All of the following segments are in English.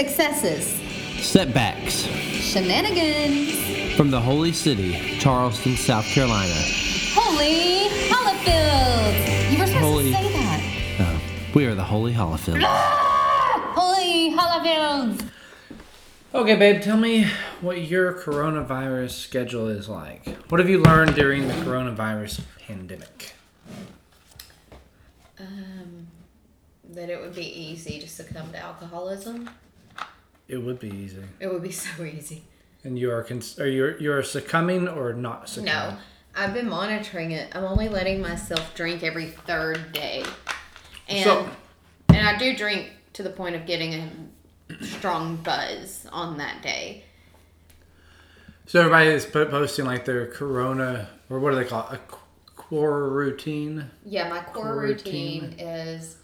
successes, Setbacks shenanigans. from the holy city, Charleston, South Carolina. Holy Hollifield! You were supposed Holy- to say that. Uh, we are the Holy Hollifield. Holy Hollifield! Okay, babe, tell me what your coronavirus schedule is like. What have you learned during the coronavirus pandemic? Um, that it would be easy to succumb to alcoholism. It would be easy. It would be so easy. And you are cons- are you you're succumbing or not succumbing? No, I've been monitoring it. I'm only letting myself drink every third day, and So- and I do drink to the point of getting a strong buzz on that day. So everybody is posting like their corona or what do they call it? A quar-routine. Yeah, my core Quar-routine routine. is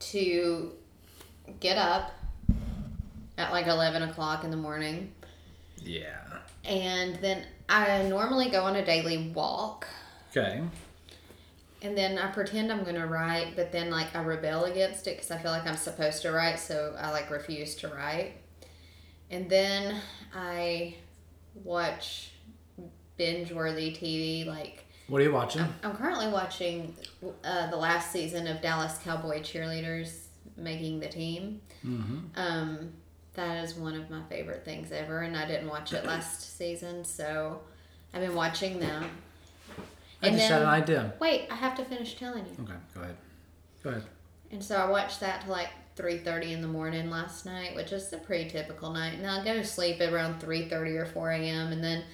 to get up at like 11 o'clock in the morning. Yeah. And then I normally go on a daily walk. Okay. And then I pretend I'm going to write, but then like I rebel against it because I feel like I'm supposed to write, so I like refuse to write. And then I watch binge worthy TV. Like What are you watching? I'm currently watching uh, the last season of Dallas Cowboy cheerleaders making the team. Mm-hmm. Um, that is one of my favorite things ever, and I didn't watch it last season, so I've been watching them. I And just then- had an idea. Wait, I have to finish telling you. Okay, go ahead. Go ahead. And so I watched that till like three thirty in the morning last night, which is a pretty typical night. And I go to sleep at around three thirty or four a.m. and then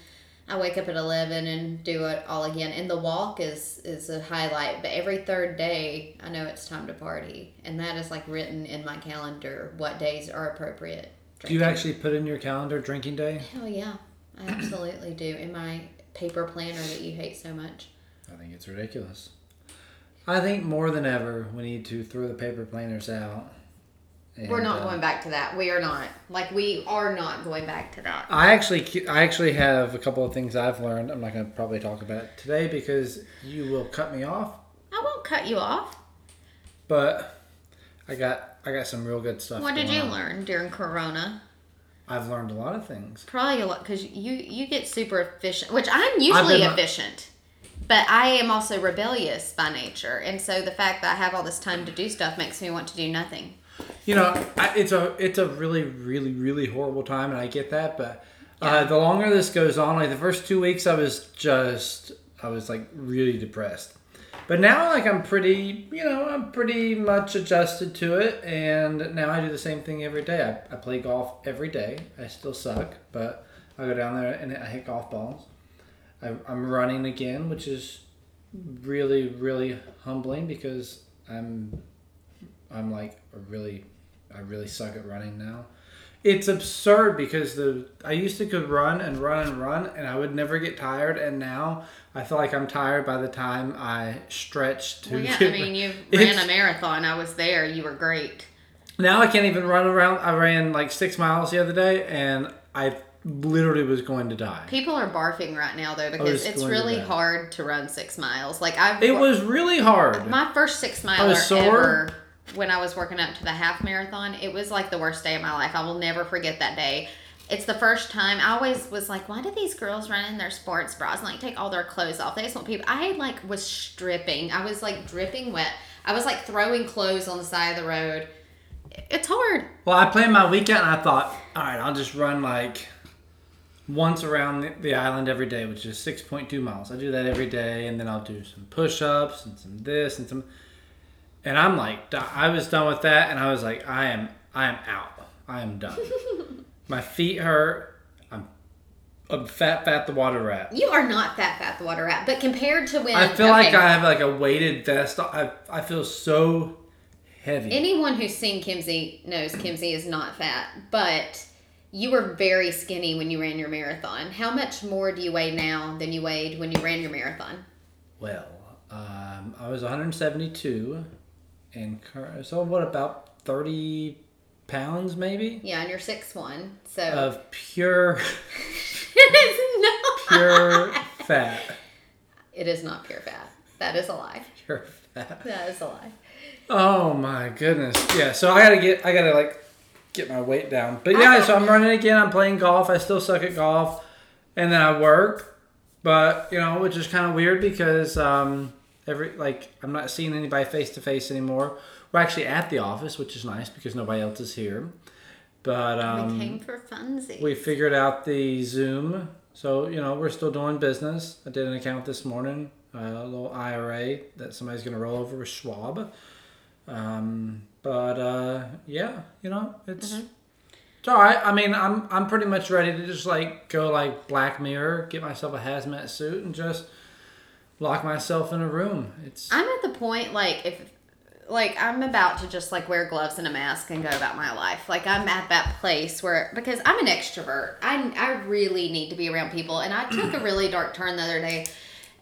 I wake up at eleven and do it all again. And the walk is is a highlight, but every third day I know it's time to party, and that is like written in my calendar what days are appropriate. Do you actually put in your calendar drinking day? Hell yeah, I absolutely do. In my paper planner that you hate so much. I think it's ridiculous. I think more than ever we need to throw the paper planners out. We're not uh, going back to that. We are not. Like we are not going back to that. I actually, I actually have a couple of things I've learned. I'm not going to probably talk about it today because you will cut me off. I won't cut you off. But I got, I got some real good stuff. What did you on. learn during Corona? I've learned a lot of things. Probably a lot because you you get super efficient, which I'm usually efficient, but I am also rebellious by nature, and so the fact that I have all this time to do stuff makes me want to do nothing. You know, I, it's a, it's a really, really, really horrible time, and I get that. But uh, the longer this goes on, like the first two weeks, I was just, I was like really depressed. But now, like I'm pretty, you know, I'm pretty much adjusted to it, and now I do the same thing every day. I, I play golf every day. I still suck, but I go down there and I hit golf balls. I, I'm running again, which is really, really humbling because I'm, I'm like really, I really suck at running now. It's absurd because the I used to could run and run and run and I would never get tired and now I feel like I'm tired by the time I stretch to Well, yeah, I mean, you ran a marathon. I was there. You were great. now I can't even run around. I ran like six miles the other day and I literally was going to die. People are barfing right now though because it's going to really hard to run six miles. Like I, It was really hard. my first six miler ever when I was working up to the half marathon. It was like the worst day of my life. I will never forget that day. It's the first time I always was like, why do these girls run in their sports bras and like take all their clothes off? They just want people. I like was stripping. I was like dripping wet. I was like throwing clothes on the side of the road. It's hard. Well, I planned my weekend and I thought, all right, I'll just run like once around the, island every day, which is 6.2 miles. I do that every day and then I'll do some push ups and some this and some. And I'm like, I was done with that and I was like, I am, I am out. I am done. my feet hurt. I'm, I'm fat, fat the water rat. You are not fat, fat the water rat, but compared to when I feel like I have like a weighted vest. I, I feel so heavy. Anyone who's seen Kimsey knows Kimsey is not fat, but you were very skinny when you ran your marathon. How much more do you weigh now than you weighed when you ran your marathon? Well, um, I was 172, and cur- so what about 30 pounds maybe Yeah, and you're six one, so of pure it is not pure fat. It is not pure fat. That is a lie. Pure fat. That is a lie. Oh my goodness. Yeah. So I gotta get. I gotta like. get my weight down. But yeah, so I'm running again. I'm playing golf. I still suck at golf, and then I work. But you know, which is kind of weird because um, every like I'm not seeing anybody face to face anymore. We're actually at the office, which is nice because nobody else is here. But um, we came for funsies. we figured out the Zoom, so you know we're still doing business. I did an account this morning, uh, a little IRA that somebody's going to roll over with Schwab. Um, but uh, yeah, you know it's it's all right. I mean, I'm I'm pretty much ready to just like go like Black Mirror, get myself a hazmat suit, and just lock myself in a room. It's I'm at the point like if like I'm about to just like wear gloves and a mask and go about my life. Like I'm at that place where because I'm an extrovert. I I really need to be around people and I took a really dark turn the other day.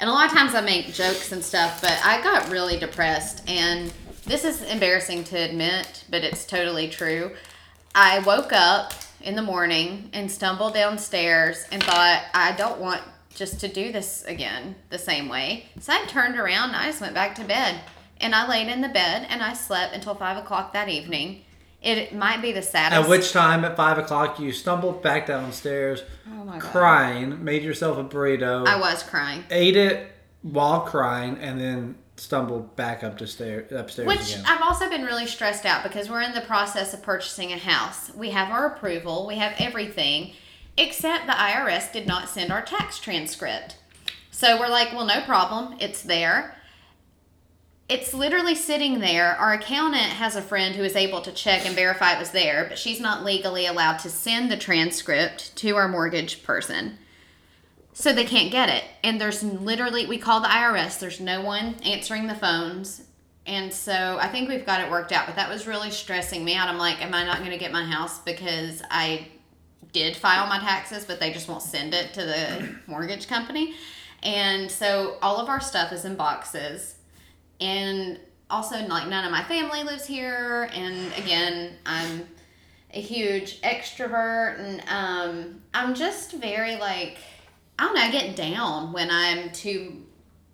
And a lot of times I make jokes and stuff, but I got really depressed and this is embarrassing to admit, but it's totally true. I woke up in the morning and stumbled downstairs and thought I don't want just to do this again the same way. So I turned around and I just went back to bed. And I laid in the bed and I slept until five o'clock that evening. It might be the saddest. at which time at five o'clock you stumbled back downstairs, Oh my God. crying, made yourself a burrito, I was crying. ate it while crying, and then stumbled back up to stair upstairs Which again. I've also been really stressed out because we're in the process of purchasing a house. We have our approval, we have everything, except the IRS did not send our tax transcript. So we're like, well, no problem. It's there. It's literally sitting there. Our accountant has a friend who is able to check and verify it was there, but she's not legally allowed to send the transcript to our mortgage person. So they can't get it. And there's literally, we call the IRS, there's no one answering the phones. And so I think we've got it worked out, but that was really stressing me out. I'm like, am I not going to get my house because I did file my taxes, but they just won't send it to the mortgage company? And so all of our stuff is in boxes. And also, like, none of my family lives here. And again, I'm a huge extrovert. And um, I'm just very, like, I don't know, I get down when I'm too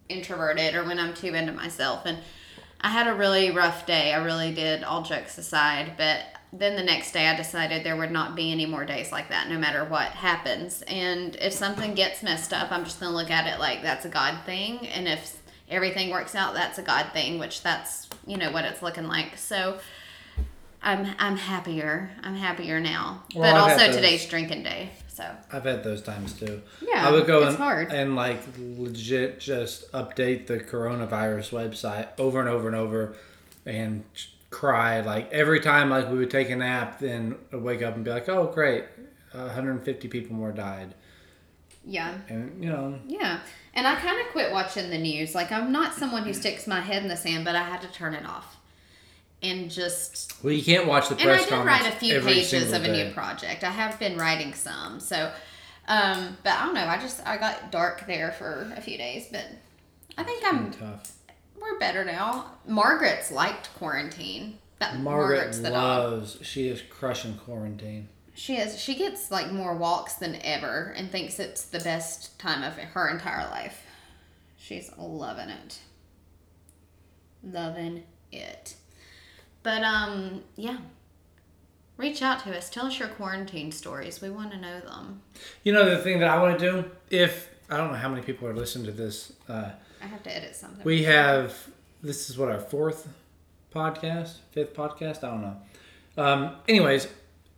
introverted or when I'm too into myself. And I had a really rough day. I really did, all jokes aside. But then the next day, I decided there would not be any more days like that, no matter what happens. And if something gets messed up, I'm just going to look at it like that's a God thing. And if everything works out, that's a God thing, which that's, you know, what it's looking like. So. I'm I'm happier. I'm happier now. Well, but I've also today's drinking day. So I've had those times too. Yeah, I would go it's and, hard. and like legit just update the coronavirus website over and over and over and cry like every time like we would take a nap then I'd wake up and be like oh great 150 people more died yeah. and you know Yeah. And I kind of quit watching the news. Like, I'm not someone who sticks my head in the sand, but I had to turn it off. And just. well you can't watch the press And I did write a few pages of a day. new project. I have been writing some. So, um, but I don't know. I just, I got dark there for a few days, but I think I'm, tough we're better now. Margaret's liked quarantine. That Margaret Margaret's the dog. loves she is crushing quarantine She is. She gets like more walks than ever, and thinks it's the best time of her entire life. She's loving it. Loving it. But um, yeah. Reach out to us. Tell us your quarantine stories. We want to know them. you know the thing that I want to do if I don't know how many people are listening to this uh, I have to edit something. We have this is what our fourth podcast, fifth podcast. I don't know. Um, anyways,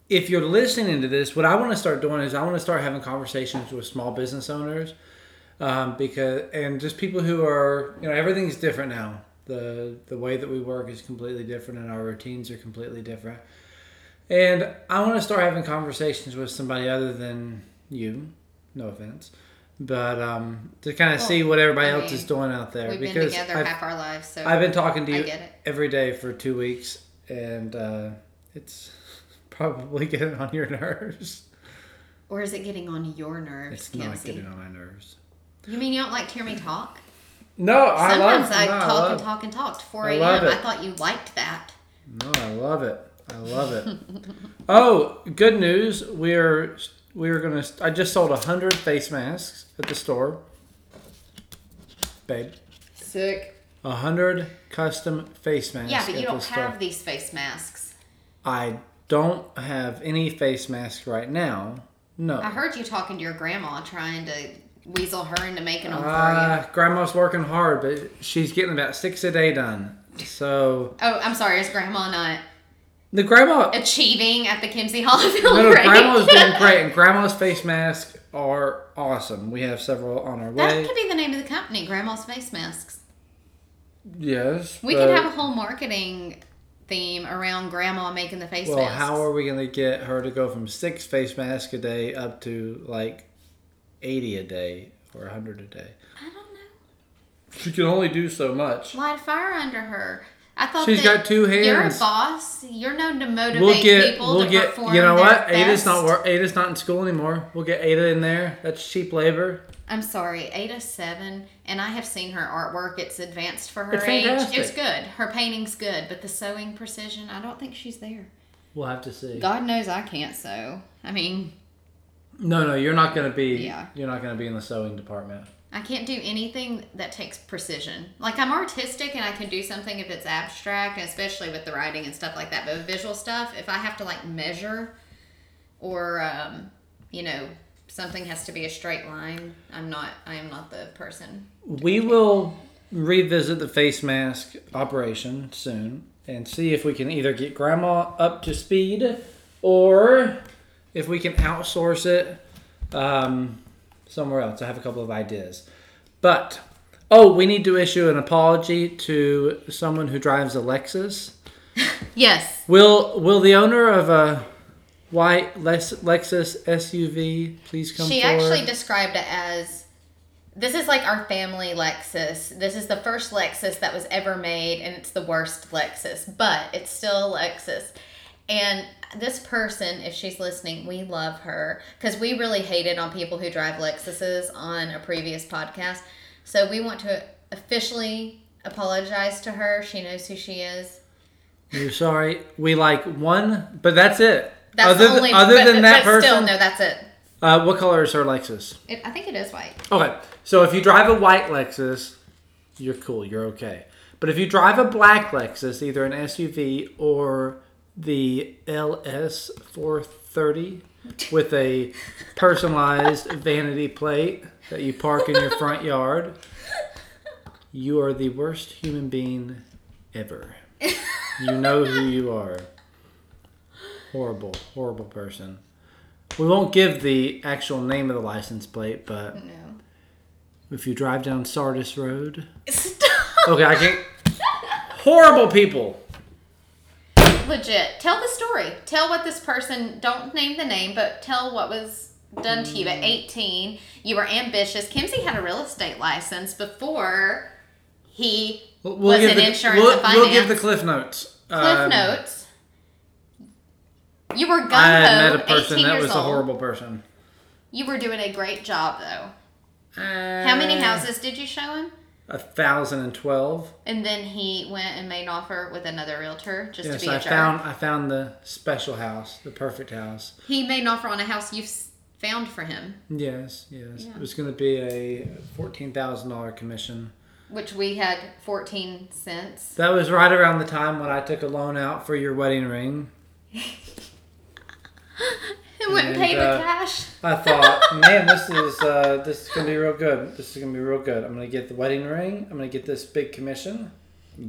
if you're listening to this, what I want to start doing is I want to start having conversations with small business owners, um, because and just people who are you know everything's different now. The the way that we work is completely different, and our routines are completely different. And I want to start having conversations with somebody other than you. No offense. But um, to kind of see what everybody I else is doing out there We've been because together I've, half our lives, so I've been talking to you every day for two weeks, and uh, it's probably getting on your nerves. or is it getting on your nerves, It's not getting on my nerves. You mean you don't like to hear me talk? No, I love. Sometimes I no, talk love, and talk and talk to 4 I a.m. love I thought you liked that. No, I love it. I love it. oh, good news! We're we're gonna. I just sold a hundred face masks at the store, babe. Sick. A hundred custom face masks. Yeah, but at you don't the store. have these face masks. I don't have any face masks right now. No. I heard you talking to your grandma trying to weasel her into making them for Uh, you. grandma's working hard, but she's getting about six a day done. So Oh, I'm sorry. Is grandma not the grandma, achieving at the Kimsey Hollifield no, no, rate? grandma's doing great, and grandma's face masks are awesome. We have several on our way. That could be the name of the company, Grandma's Face Masks. yes, We could have a whole marketing theme around Grandma making the face masks. Well, masks. how are we going to get her to go from six face masks a day up to like eighty a day or hundred a day? I don't know. She can only do so much. Light a fire under her. I thought She's got two hands. You're a boss. You're known to motivate We'll get, people we'll to get. perform You know what? Ada's not Ada's not in school anymore. We'll get Ada in there. That's cheap labor. I'm sorry, Ada's seven, and I have seen her artwork. It's advanced for her It's age. fantastic. It's good. Her painting's good, but the sewing precision, I don't think she's there. We'll have to see. God knows I can't sew. I mean, No, no, you're not going to be. Yeah. You're not going to be in the sewing department. I can't do anything that takes precision. Like I'm artistic and I can do something if it's abstract, and especially with the writing and stuff like that. But visual stuff, if I have to like measure, or um, you know, something has to be a straight line, I'm not. I am not the person. We will revisit the face mask operation soon and see if we can either get grandma up to speed or if we can outsource it um, somewhere else. I have a couple of ideas. But, oh, we need to issue an apology to someone who drives a Lexus. Yes. Will will the owner of a white Lexus SUV please come She forward? actually described it as this is like our family Lexus. This is the first Lexus that was ever made, and it's the worst Lexus, but it's still a Lexus. And this person, if she's listening, we love her because we really hated on people who drive Lexuses on a previous podcast. So we want to officially apologize to her. She knows who she is. You're sorry. We like one, but that's it. That's other only. than, other but, than that person, still, no, that's it. uh, what color is her Lexus? it. I think it is white. Okay, so if you drive a white Lexus, you're cool. You're okay. But if you drive a black Lexus, either an SUV or the LS 430 with a personalized vanity plate that you park in your front yard, you are the worst human being ever. You know who you are. Horrible, horrible person. We won't give the actual name of the license plate, but No. if you drive down Sardis Road. Stop. Okay, I can't. Horrible people. Legit. Tell the story. Tell what this person, don't name the name, but tell what was done to you at 18. You were ambitious. Kimsey had a real estate license before he We'll, was in the, insurance we'll, and finance. we'll give the cliff notes. Cliff Um, notes. You were gung ho. I met a person that was a horrible person. You were doing a great job though. How How many houses did you show him? A thousand and twelve. And then he went and made an offer with another realtor just Yes, to be a I jerk. found I found the special house, the perfect house. he made an offer on a house you s- found for him. Yes, yes. Yeah. It was going to be a fourteen thousand dollar commission. which we had 14 cents. That was right around the time when I took a loan out for your wedding ring. It wouldn't And, pay the uh, cash. I thought, man, this is uh, this is gonna be real good. This is gonna be real good. I'm gonna get the wedding ring. I'm gonna get this big commission,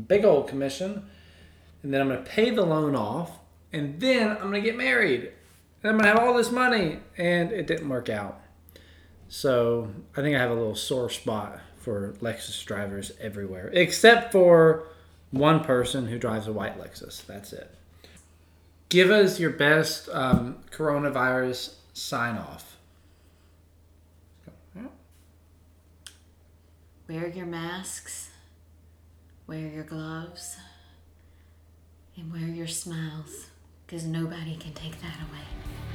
big old commission, and then I'm gonna pay the loan off, and then I'm gonna get married, and I'm gonna have all this money. And it didn't work out. So I think I have a little sore spot for Lexus drivers everywhere, except for one person who drives a white Lexus. That's it. Give us your best um, coronavirus sign off. Wear your masks, wear your gloves, and wear your smiles, because nobody can take that away.